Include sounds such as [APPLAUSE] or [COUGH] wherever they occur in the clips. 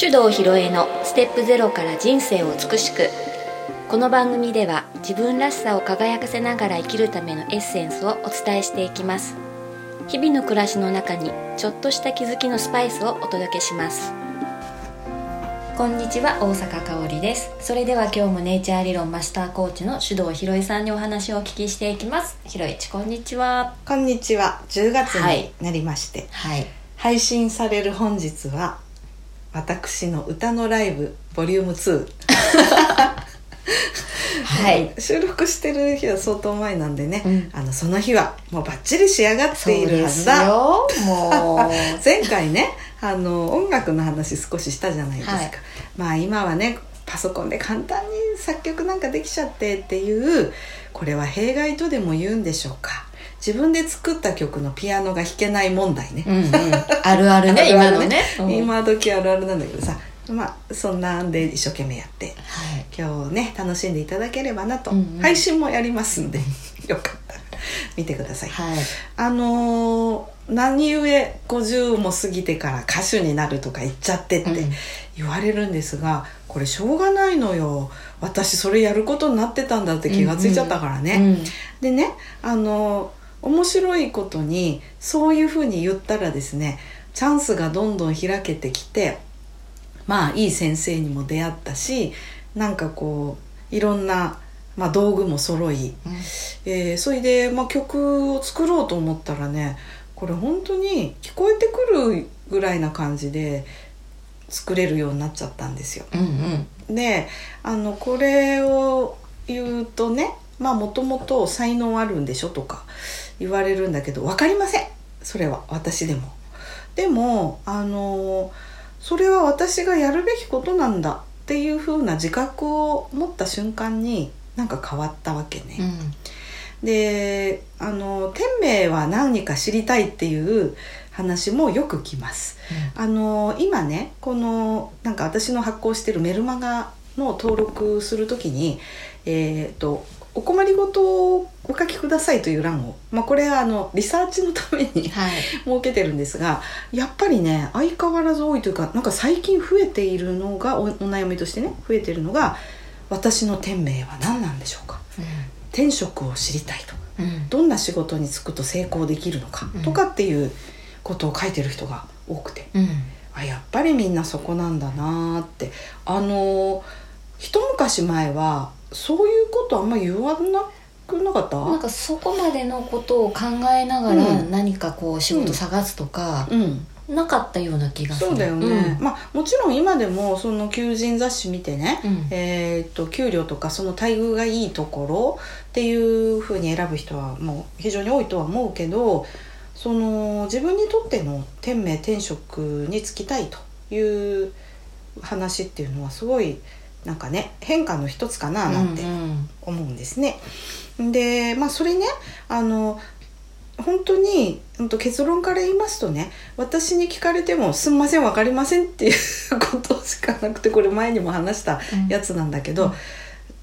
手動ひろえのステップゼロから人生を美しく。この番組では自分らしさを輝かせながら生きるためのエッセンスをお伝えしていきます。日々の暮らしの中にちょっとした気づきのスパイスをお届けします。こんにちは大阪香織です。それでは今日もネイチャー理論マスターコーチの手動ひろえさんにお話をお聞きしていきます。ひろえちこんにちは。こんにちは。10月になりまして、はい。配信される本日は私の歌のライブボリューム2はい。収録してる日は相当前なんでね、うん。あのその日はもうバッチリ仕上がっているはずだ。よもう。[LAUGHS] 前回ねあの音楽の話少ししたじゃないですか、はい。まあ今はねパソコンで簡単に作曲なんかできちゃってっていうこれは弊害とでも言うんでしょうか自分で作った曲のピアノが弾けない問題ね、うんうん、あるあるね [LAUGHS] 今のね、うん。今時あるあるなんだけどさまあそんなんで一生懸命やってはい。今日ね楽しんでいただければなと、うんうん。配信もやりますんで。[LAUGHS] よかったら。見てください、はい。あのー何故50も過ぎてから歌手になるとか言っちゃってってうん。言われるんですが、これしょうがないのよ。私それやることになってたんだって気がついちゃったからね、うんでねあの面白いことにそういうふうに言ったらですねチャンスがどんどん開けてきてまあいい先生にも出会ったしなんかこういろんな、まあ、道具も揃い、えーそれで、まあ、曲を作ろうと思ったらねこれ本当に聞こえてくるぐらいな感じで作れるようになっちゃったんですよ。うんうんであのこれを言うとねまあもともと才能あるんでしょとか言われるんだけど分かりませんそれは私でも。でもあのそれは私がやるべきことなんだっていう風な自覚を持った瞬間になんか変わったわけね。うんであの天命は何か知りたいっていう話もよく聞きます。あの今ねこのなんか私の発行してるメルマガの登録するときにえっ、とお困りごとをお書きくださいという欄を、まあ、これはあのリサーチのためにはい。[LAUGHS] 設けてるんですがやっぱりね相変わらず多いというかなんか最近増えているのがおお悩みとしてね増えているのが私の天命は何なんでしょうか。天職を知りたいとうんうん。どんな仕事に就くと成功できるのかうん。とかっていうことを書いてる人が多くて、うん。あやっぱりみんなそこなんだなーって。あのー一昔前はそういうことあんま言わなくなかった？なんかそこまでのことを考えながらうん。何かこう仕事探すとか、うん。なかったような気がする。そうだよね、まあもちろん今でもその求人雑誌見てね、うん。えー、と給料とかその待遇がいいところっていうふうに選ぶ人はもう非常に多いとは思うけどその自分にとっての天命天職に就きたいという話っていうのはすごいなんかね変化の一つかなうんなんてうん思うんですね。でまあそれねあの本当にうんと結論から言いますとね私に聞かれても「すんません分かりません」っていう [LAUGHS] ことしかなくてこれ前にも話したやつなんだけど、うん。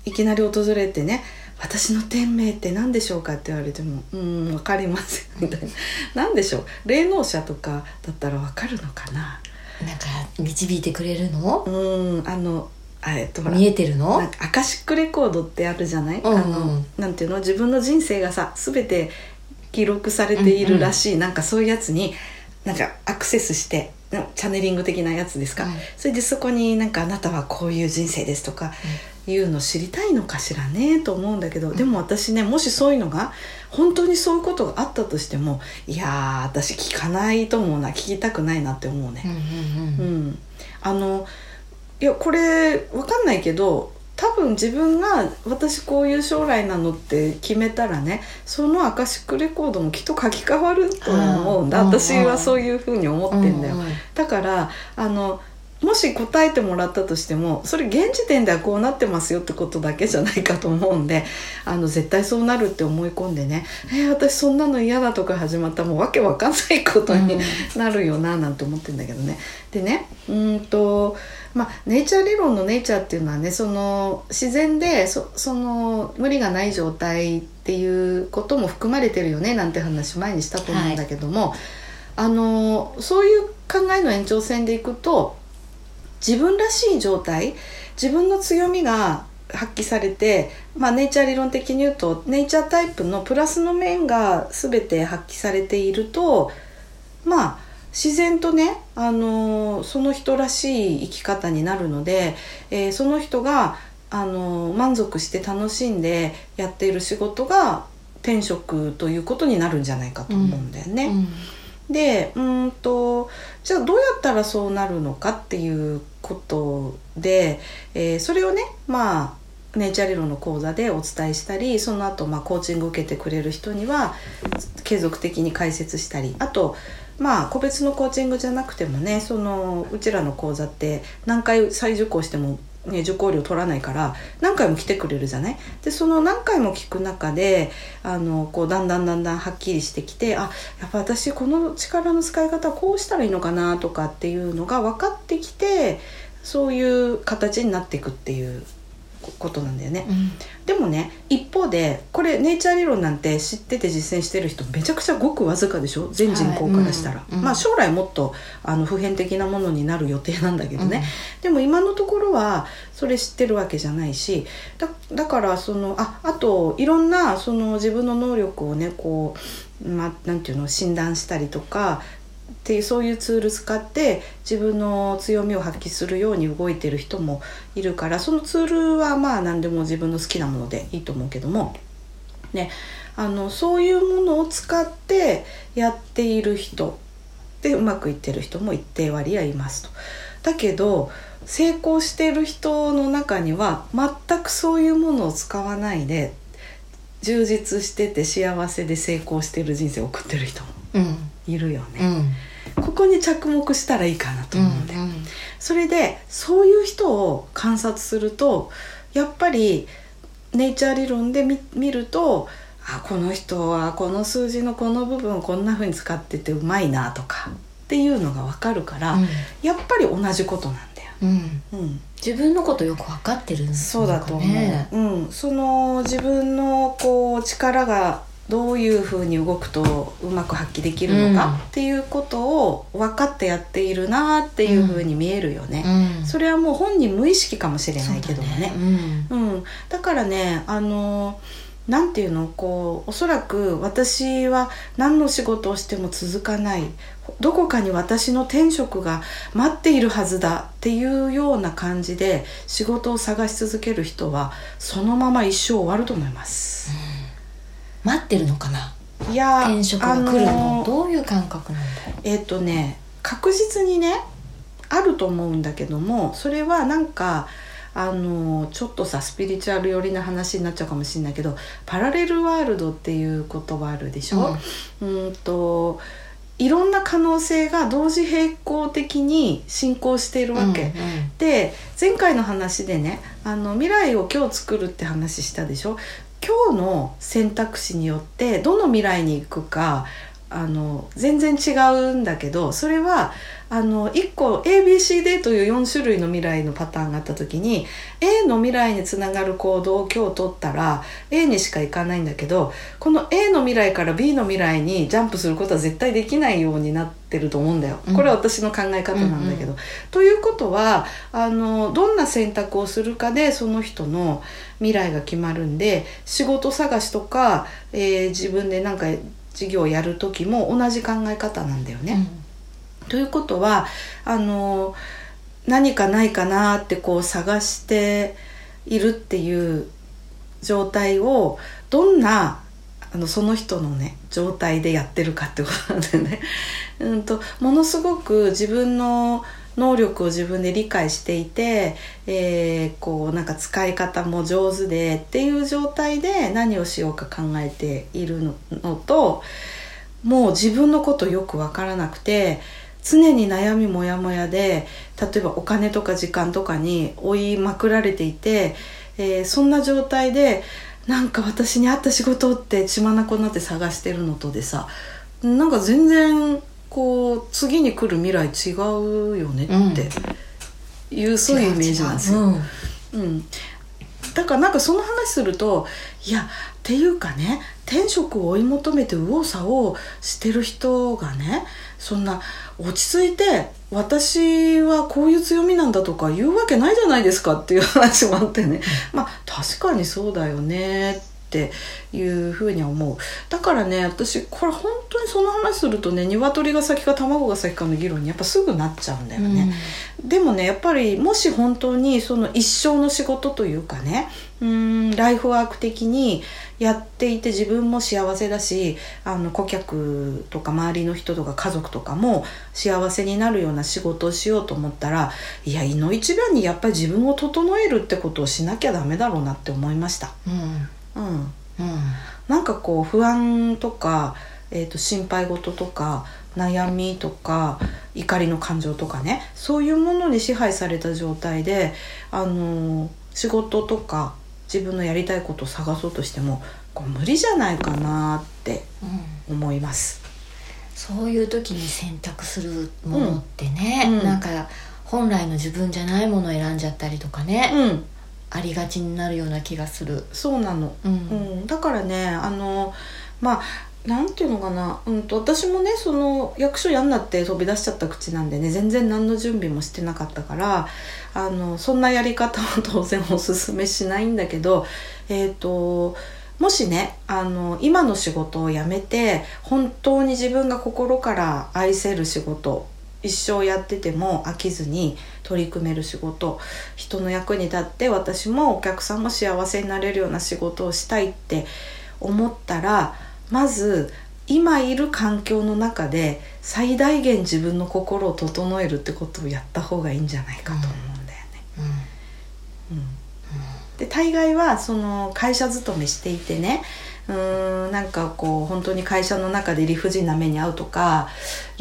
いきなり訪れてね「私の天命って何でしょうか?」って言われても「うん分かりません」みたいな。何でしょう？霊能者とかだったら分かるのかな？なんか導いてくれるの？うんあのあえっとほら見えてるの？なんかアカシックレコードってあるじゃない、うんうん。あのなんていうの？自分の人生がさ全て記録されているらしい、なんかそういうやつになんかアクセスしてうんチャネリング的なやつですか、うんそれでそこになんか「あなたはこういう人生です」とかいうの知りたいのかしらねと思うんだけど、でも私ねもしそういうのが本当にそういうことがあったとしてもいやー私聞かないと思うな聞きたくないなって思うね。うんうんうん。うん、あのいやこれわかんないけど多分自分が私こういう将来なのって決めたらねそのアカシックレコードもきっと書き換わると思うんだ、うん。私はそういうふうに思ってんだよ、うんうん。だからあのもし答えてもらったとしてもそれ現時点ではこうなってますよってことだけじゃないかと思うんであの絶対そうなるって思い込んでね「えー私そんなの嫌だ」とか始まったらもうわけわかんないことにうん。なるよななんて思ってんだけどね。でねうーんとまあネイチャー理論のネイチャーっていうのはねその自然でそその無理がない状態っていうことも含まれてるよねなんて話前にしたと思うんだけども、あのそういう考えの延長線でいくと自分らしい状態自分の強みが発揮されて、まあ、ネイチャー理論的に言うとネイチャータイプのプラスの面が全て発揮されているとまあ自然とね、あのその人らしい生き方になるので、えー、その人が、あの満足して楽しんでやっている仕事が転職ということになるんじゃないかと思うんだよね。うんうんでうんとじゃあどうやったらそうなるのかっていうことで、えー、それをねまあネイチャー理論の講座でお伝えしたりその後まあコーチング受けてくれる人には継続的に解説したりあとまあ個別のコーチングじゃなくてもねそのうちらの講座って何回再受講してもね、受講料取らないから何回も来てくれるじゃない？でその何回も聞く中であのこうだんだんだんだんはっきりしてきてあやっぱ私この力の使い方はこうしたらいいのかなとかっていうのが分かってきてそういう形になっていくっていうことなんだよね、うん、でもね一方でこれネイチャー理論なんて知ってて実践してる人めちゃくちゃごくわずかでしょ？全人口からしたら、はい。うん、まあ将来もっとあの普遍的なものになる予定なんだけどね、うん、でも今のところはそれ知ってるわけじゃないしだだからそのああといろんなその自分の能力をねこう、まあ、なんていうの診断したりとかっていうそういうツール使って自分の強みを発揮するように動いてる人もいるからそのツールはまあ何でも自分の好きなものでいいと思うけども、ね、あのそういうものを使ってやっている人でうまくいってる人も一定割合いますと。だけど成功してる人の中には全くそういうものを使わないで充実してて幸せで成功してる人生を送ってる人も。いるよね、うん、ここに着目したらいいかなと思うんだよ、うんうん、それでそういう人を観察するとやっぱりネイチャー理論で見るとあこの人はこの数字のこの部分をこんな風に使っててうまいなとかっていうのが分かるから、うん、やっぱり同じことなんだよ、うん。うん、自分のことよく分かってるんですか、ね、そうだと思う、うん、その自分のこう力がどういうふうに動くとうまく発揮できるのかっていうことを分かってやっているなっていうふうに見えるよね、うん、それはもう本人無意識かもしれないけどもね、ね、うん、うん、だからねあのなんていうのこうおそらく私は何の仕事をしても続かない。どこかに私の転職が待っているはずだっていうような感じで仕事を探し続ける人はそのまま一生終わると思います。うん待ってるのかな？いや転職が来るの、どういう感覚なんだろう？えっ、ー、とね確実にねあると思うんだけどもそれはなんかあのちょっとさスピリチュアル寄りな話になっちゃうかもしれないけどパラレルワールドっていう言葉あるでしょ、うん、うんといろんな可能性が同時並行的に進行しているわけ、うんうん、で前回の話でねあの未来を今日作るって話したでしょ？今日の選択肢によってどの未来に行くかあの全然違うんだけどそれはあの1個 ABCD という4種類の未来のパターンがあった時に A の未来につながる行動を今日取ったら A にしか行かないんだけどこの A の未来から B の未来にジャンプすることは絶対できないようになってると思うんだよ。これは私の考え方なんだけど。うんうんうん、ということはあのどんな選択をするかでその人の未来が決まるんで仕事探しとか、えー、自分でなんか事業をやる時も同じ考え方なんだよね。うんということはあの何かないかなってこう探しているっていう状態をどんなあのその人のね状態でやってるかってことなんだよね。うんとものすごく自分の能力を自分で理解していて、えー、こうなんか使い方も上手でっていう状態で何をしようか考えているのともう自分のことよく分からなくて常に悩みモヤモヤで例えばお金とか時間とかに追いまくられていて、えー、そんな状態でなんか私に合った仕事って血眼になって探してるのとでさなんか全然こう次に来る未来違うよねっていう、うん、そういうイメージなんですよ。うん、うん、だからなんかその話するといやっていうかね転職を追い求めて右往左往してる人がねそんな落ち着いて私はこういう強みなんだとか言うわけないじゃないですかっていう話もあってね、まあ確かにそうだよねっていうふうには思う。だからね私これ本当にその話するとね鶏が先か卵が先かの議論にやっぱすぐなっちゃうんだよね、でもねやっぱりもし本当にその一生の仕事というかねうんライフワーク的にやっていて自分も幸せだしあの顧客とか周りの人とか家族とかも幸せになるような仕事をしようと思ったらいやいの一番にやっぱり自分を整えるってことをしなきゃダメだろうなって思いました。うんうん、うんなんかこう不安とか、えー、と心配事とか悩みとか怒りの感情とかね。そういうものに支配された状態で、あのー仕事とか自分のやりたいことを探そうとしてもこう無理じゃないかなってうん。思います。そういう時に選択するものってね、うん。うん。なんか本来の自分じゃないものを選んじゃったりとかね、うん、ありがちになるような気がする。そうなの、うん。うん、だからねあのまあなんていうのかな、うん、と私もねその役所やんなって飛び出しちゃった口なんでね全然何の準備もしてなかったからあのそんなやり方は当然おすすめしないんだけどえっ、ともしねあの今の仕事を辞めて本当に自分が心から愛せる仕事一生やってても飽きずに取り組める仕事。人の役に立って私もお客さんも幸せになれるような仕事をしたいって思ったらまず今いる環境の中で最大限自分の心を整えるってことをやった方がいいんじゃないかと思うんだよね。うん。うん。で大概はその会社勤めしていてねうーんなんかこう本当に会社の中で理不尽な目に遭うとか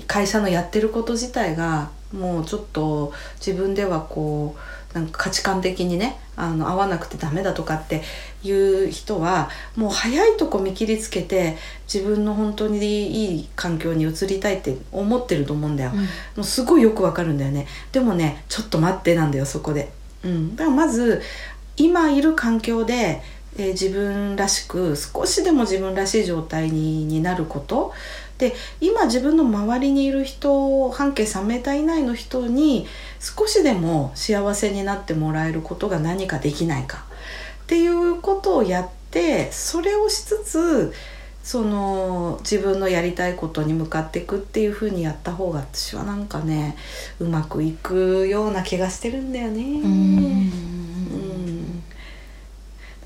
会社のやってること自体がもうちょっと自分ではこうなんか価値観的にねあの合わなくてダメだとかっていう人はもう早いとこ見切りつけて自分の本当にいい環境に移りたいって思ってると思うんだよ。うん。もうすごいよくわかるんだよね。でもねちょっと待ってなんだよそこで、うん、だからまず今いる環境で、えー自分らしく少しでも自分らしい状態にになること。で今自分の周りにいる人半径3メーター以内の人に少しでも幸せになってもらえることが何かできないか。っていうことをやってそれをしつつその自分のやりたいことに向かっていくっていう風にやった方が私はなんかねうまくいくような気がしてるんだよね。うん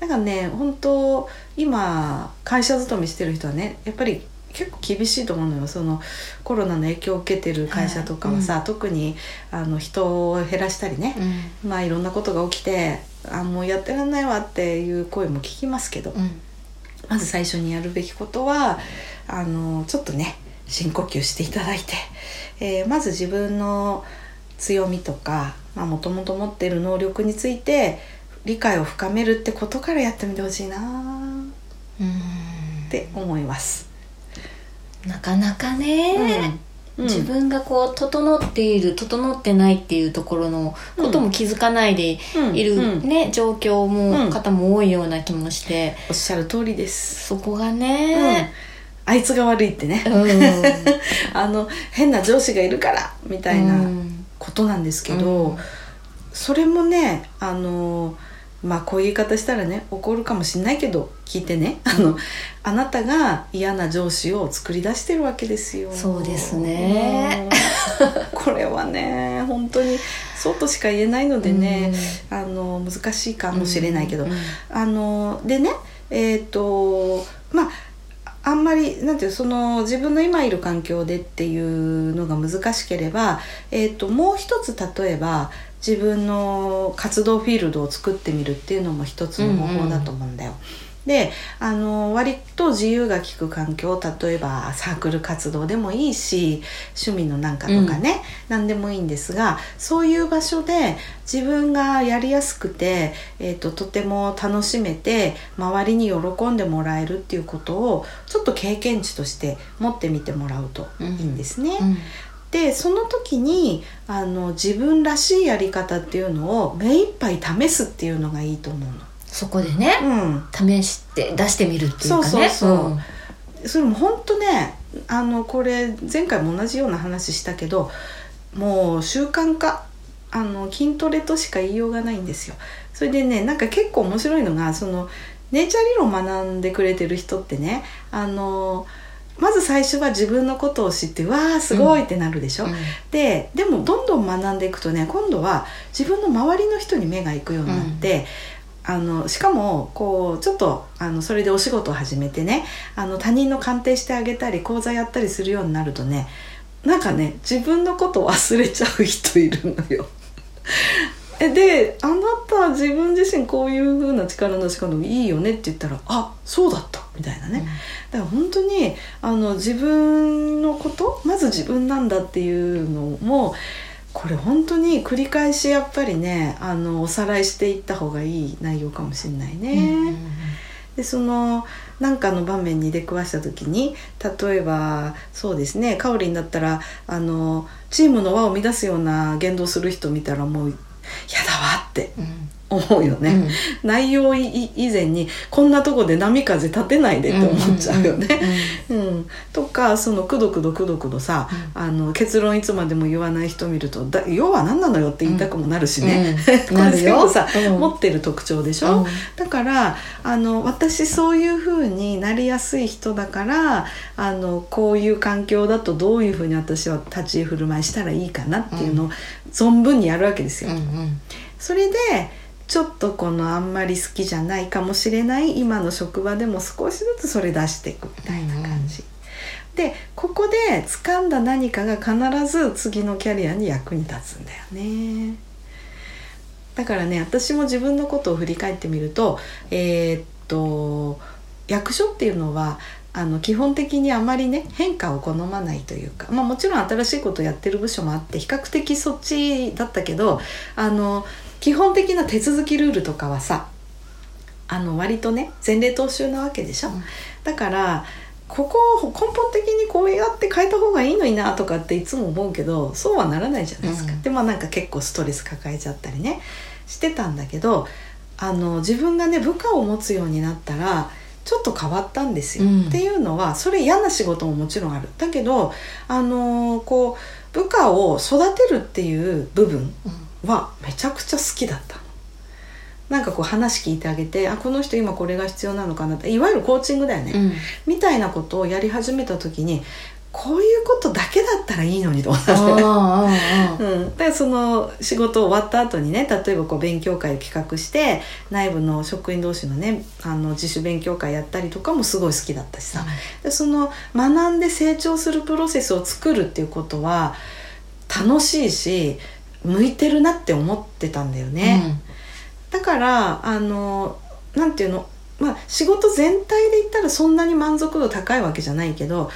だからね本当今会社勤めしてる人はねやっぱり結構厳しいと思うのよ。そのコロナの影響を受けてる会社とかはさ、特にあの人を減らしたりね、うん。まあいろんなことが起きてあもうやってらんないわっていう声も聞きますけど、うん。まず最初にやるべきことはあのちょっとね深呼吸していただいて、えーまず自分の強みとかもともと持っている能力について理解を深めるってことからやってみてほしいな。うん。って思います。なかなかね、うん。自分がこう整っている整ってないっていうところのことも気づかないでいる、うん。うんね状況も、うん。方も多いような気もして。おっしゃる通りです。そこがうん。ね、あいつが悪いってね、うん。[LAUGHS] あの変な上司がいるからみたいなうん。ことなんですけど、うん。それもねあのまあこういう言い方したらね怒るかもしんないけど聞いてね。あのあなたが嫌な上司を作り出してるわけですよ。そうですね。うん。これはね本当にそうとしか言えないのでね、あの難しいかもしれないけど、うんあのでねえっ、とまああんまりなんていうその自分の今いる環境でっていうのが難しければ、えー、ともう一つ例えば自分の活動フィールドを作ってみるっていうのも一つの方法だと思うんだよ。であの割と自由が利く環境例えばサークル活動でもいいし趣味のなんかとかね、何でもいいんですがそういう場所で自分がやりやすくて、えー、ととても楽しめて周りに喜んでもらえるっていうことをちょっと経験値として持ってみてもらうといいんですね。うんでその時にあの自分らしいやり方っていうのを目いっぱい試すっていうのがいいと思うの。そこでね、うん、試して出してみるっていうかねそうそうそうそれも本当ねあのこれ前回も同じような話したけどもう習慣化あの筋トレとしか言いようがないんですよ。それでねなんか結構面白いのがそのネイチャー理論学んでくれてる人ってねあのまず最初は自分のことを知ってわーすごいってなるでしょ、うん。ででもどんどん学んでいくとね今度は自分の周りの人に目が行くようになって、あのしかもこうちょっとあのそれでお仕事を始めてねあの他人の鑑定してあげたり講座やったりするようになるとねなんかね自分のことを忘れちゃう人いるのよ。えで「あなた自分自身こういう風な力の力もいいよね」って言ったら「あそうだった」みたいなね、だから本当にあの自分のことまず自分なんだっていうのもこれ本当に繰り返しやっぱりねあのおさらいしていった方がいい内容かもしれないね。でその何かの場面に出くわした時に例えばそうですねかおりんだったらあのチームの輪を乱すような言動する人見たらもう嫌だわって。うん思うよね。うん。内容い以前にこんなとこで波風立てないでって思っちゃうよね。うん。とかそのくどくどくどくどさ、あの結論いつまでも言わない人見るとだ要は何なのよって言いたくもなるしね、うん。[LAUGHS] これ全部さ、うん。持ってる特徴でしょ、うん。だからあの私そういう風になりやすい人だからあのこういう環境だとどういう風に私は立ち居振る舞いしたらいいかなっていうのを存分にやるわけですよ。うんうん。それでちょっとこのあんまり好きじゃないかもしれない今の職場でも少しずつそれ出していくみたいな感じ。でここで掴んだ何かが必ず次のキャリアに役に立つんだよね。だからね私も自分のことを振り返ってみるとえーっと役所っていうのはあの基本的にあまりね変化を好まないというか、まあ、もちろん新しいことをやってる部署もあって比較的そっちだったけどあの基本的な手続きルールとかはさあの割とね前例踏襲なわけでしょ、うん。だからここを根本的にこうやって変えた方がいいのになとかっていつも思うけどそうはならないじゃないですか、うん。でまあなんか結構ストレス抱えちゃったりねしてたんだけどあの自分がね部下を持つようになったらちょっと変わったんですよ、うん。っていうのはそれ嫌な仕事ももちろんある。だけどあのこう部下を育てるっていう部分はめちゃくちゃ好きだったの。なんかこう話聞いてあげてあこの人今これが必要なのかなって。いわゆるコーチングだよね、うん。みたいなことをやり始めた時にこういうことだけだったらいいのにと思ったんですよね。ああああ [LAUGHS] うん、でその仕事終わった後にね例えばこう勉強会を企画して内部の職員同士のねあの自主勉強会やったりとかもすごい好きだったしさ、でその学んで成長するプロセスを作るっていうことは楽しいし向いてるなって思ってたんだよね。だからあのなんていうの？まあ仕事全体で言ったらそんなに満足度高いわけじゃないけど好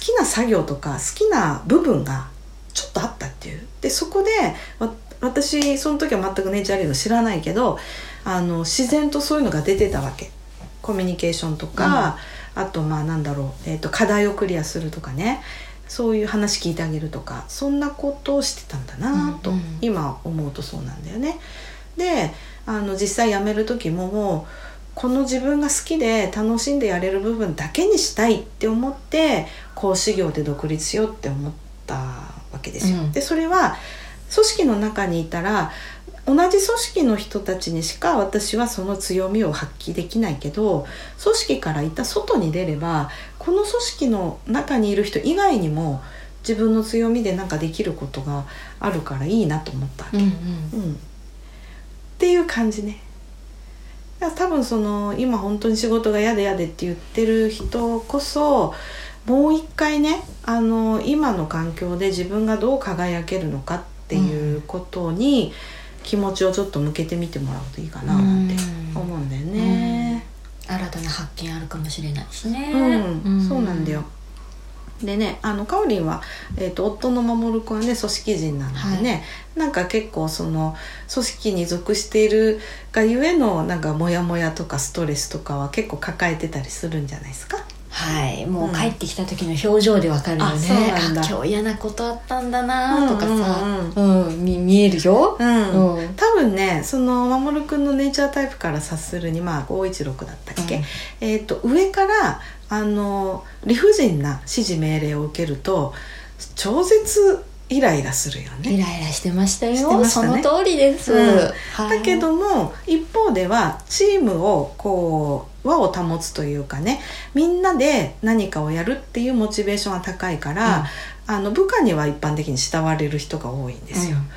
きな作業とか好きな部分がちょっとあったっていう。でそこでわ私その時は全くネイチャーリード知らないけどあの自然とそういうのが出てたわけ。コミュニケーションとか、あとまあなんだろう、えー、と課題をクリアするとかねそういう話聞いてあげるとかそんなことをしてたんだなと、うんうん今思うとそうなんだよね。であの実際辞める時ももうこの自分が好きで楽しんでやれる部分だけにしたいって思って講師業で独立しようって思ったわけですよ。うんでそれは組織の中にいたら同じ組織の人たちにしか私はその強みを発揮できないけど組織からいた外に出ればこの組織の中にいる人以外にも自分の強みでなんかできることがあるからいいなと思ったわけ。うんうん。うん、っていう感じね。だから多分その今本当に仕事が嫌で嫌でって言ってる人こそもう一回ねあの今の環境で自分がどう輝けるのかっていうことに気持ちをちょっと向けてみてもらうといいかななん。て思うんだよね。新たな発見あるかもしれないしねうん、そうなんだよ。でねあのかおりんは、えー、と夫の守君はね組織人なのでね、なんか結構その組織に属しているがゆえのなんかモヤモヤとかストレスとかは結構抱えてたりするんじゃないですか？はい。もう帰ってきた時の表情でわかるよね、あそうなんだ。あ今日嫌なことあったんだなとかさ、ううんみ見えるよ、うん。うん。多分ねその守君のネイチャータイプから察するにまあ516だったっけ、うん。えー、と上からあの理不尽な指示命令を受けると超絶イライラするよね。イライラしてましたよ。したね。その通りです、うん。はい。だけども一方ではチームをこう輪を保つというかねみんなで何かをやるっていうモチベーションが高いから、あの部下には一般的に慕われる人が多いんですよ。うん、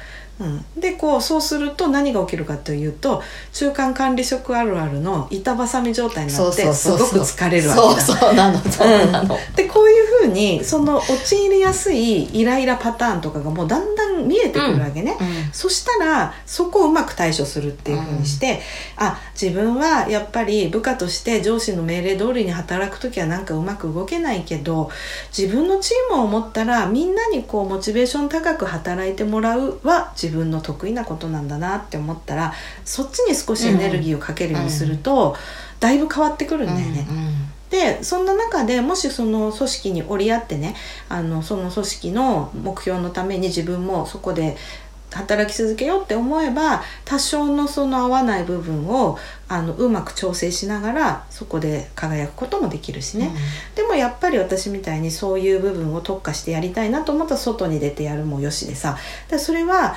でこうそうすると何が起きるかというと中間管理職あるあるの板挟み状態になってすごく疲れるわけだ。そうそうなのそうなの、でこういうふうにその陥りやすいイライラパターンとかがもうだんだん見えてくるわけね、うん。そしたらそこをうまく対処するっていうふうにして、あ自分はやっぱり部下として上司の命令通りに働く時はなんかうまく動けないけど自分のチームを持ったらみんなにこうモチベーション高く働いてもらうは自分の得意なことなんだなって思ったらそっちに少しエネルギーをかけるようにすると、だいぶ変わってくるんだよね。でそんな中でもしその組織に折り合ってねあのその組織の目標のために自分もそこで働き続けようって思えば多少のその合わない部分をあのうまく調整しながらそこで輝くこともできるしね、でもやっぱり私みたいにそういう部分を特化してやりたいなと思ったら外に出てやるもよしでさ。でそれは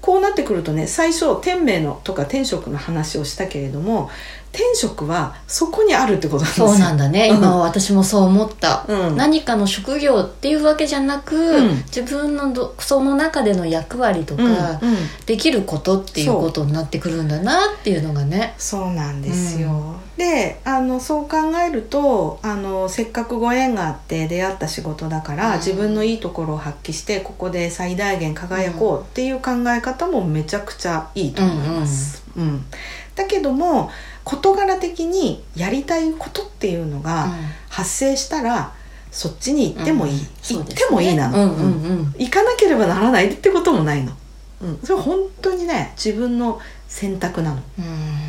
こうなってくるとね最初天命のとか天職の話をしたけれども天職はそこにあるってことなんですよ。そうなんだね、うん。今私もそう思った、うん。何かの職業っていうわけじゃなく、うん。自分のどその中での役割とか、できることっていうことになってくるんだなっていうのがね。そうなんですよ、であのそう考えるとあのせっかくご縁があって出会った仕事だから、うん。自分のいいところを発揮してここで最大限輝こうっていう考え方もめちゃくちゃいいと思います。うんだけども事柄的にやりたいことっていうのが発生したら、そっちに行ってもいい、行ってもいいなの、うんうんうん行かなければならないってこともないの、うん、それは本当にね自分の選択なの、うん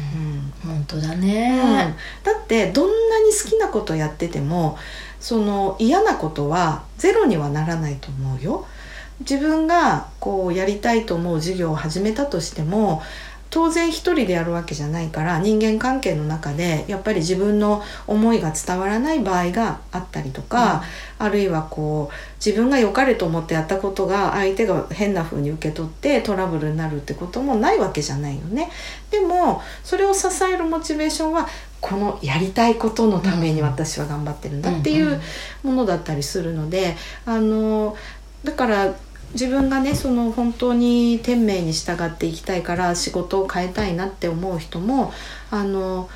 当だうん。ね、だってどんなに好きなことやっててもその嫌なことはゼロにはならないと思うよ。自分がこうやりたいと思う授業を始めたとしても当然一人でやるわけじゃないから人間関係の中でやっぱり自分の思いが伝わらない場合があったりとか、あるいはこう自分が良かれと思ってやったことが相手が変な風に受け取ってトラブルになるってこともないわけじゃないよね。でもそれを支えるモチベーションはこのやりたいことのために私は頑張ってるんだっていうものだったりするのであのだから自分がねその本当に天命に従っていきたいから仕事を変えたいなって思う人もあの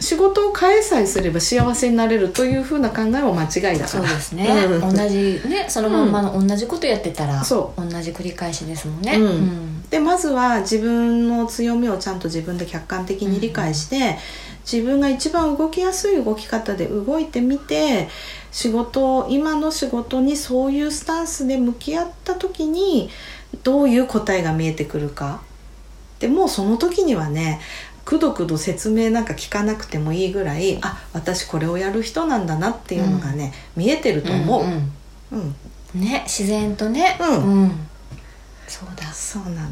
仕事を変えさえすれば幸せになれるというふうな考えも間違いだからそうですね、うん。同じねそのまんまの同じことやってたら、そ同じ繰り返しですもんね、うん。でまずは自分の強みをちゃんと自分で客観的に理解して、自分が一番動きやすい動き方で動いてみて仕事今の仕事にそういうスタンスで向き合った時にどういう答えが見えてくるか。でもうその時にはねくどくど説明なんか聞かなくてもいいぐらいあ私これをやる人なんだなっていうのがね、見えてると思う。んんうん。ね自然とね。うん。そうだ。そうなの。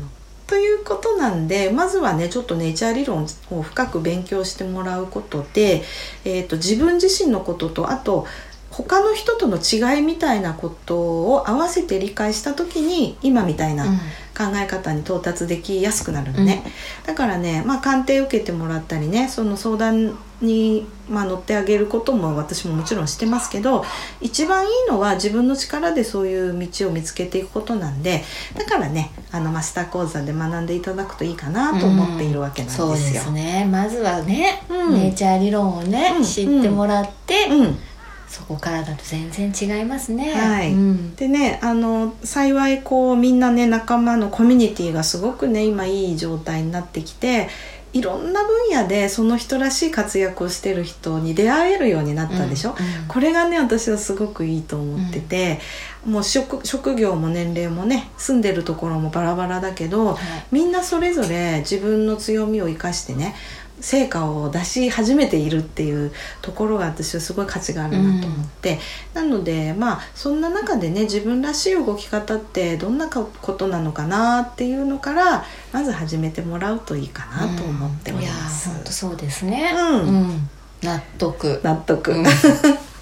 ということなんでまずはねちょっとネイチャー理論を深く勉強してもらうことで、えー、と自分自身のこととあと他の人との違いみたいなことを合わせて理解した時に今みたいなうん。考え方に到達できやすくなるのね、だからね、まあ、鑑定受けてもらったりねその相談に、まあ、乗ってあげることも私ももちろんしてますけど一番いいのは自分の力でそういう道を見つけていくことなんでだからねあのマスター講座で学んでいただくといいかなと思っているわけなんですよ。そうですね。まずはね、うん。ネイチャー理論をね、うん。知ってもらって、うんそこからだと全然違いますね。はい。うん。でねあの幸いこうみんなね仲間のコミュニティがすごくね今いい状態になってきていろんな分野でその人らしい活躍をしてる人に出会えるようになったでしょ、うんこれがね私はすごくいいと思ってて、もう職職業も年齢もね住んでるところもバラバラだけどはい。みんなそれぞれ自分の強みを生かしてね成果を出し始めているっていうところが私はすごい価値があるなと思って、なのでまあそんな中でね自分らしい動き方ってどんなことなのかなっていうのからまず始めてもらうといいかなと思っております。いや本当そうですね。うん。納得。納得、うん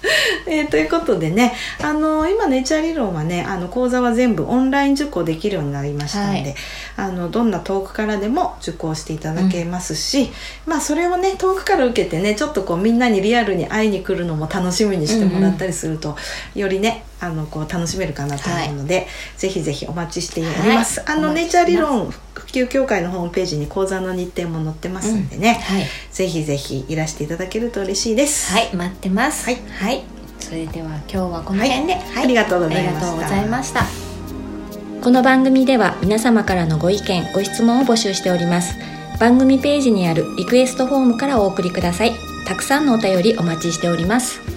[LAUGHS] えーということでねあの今ネイチャー理論はねあの講座は全部オンライン受講できるようになりましたので、はい。あのどんな遠くからでも受講していただけますし、まあそれをね遠くから受けてねちょっとこうみんなにリアルに会いに来るのも楽しみにしてもらったりすると、よりねあのこう楽しめるかなと思うので、ぜひぜひお待ちしております。あのはいお待ちネイチャー理論普及協会のホームページに講座の日程も載ってますんでね、はい。ぜひぜひいらしていただけると嬉しいです。はい待ってます。はい。はい。それでは今日はこの辺で、はい。ありがとうございました。ありがとうございました。この番組では皆様からのご意見ご質問を募集しております。番組ページにあるリクエストフォームからお送りください。たくさんのお便りお待ちしております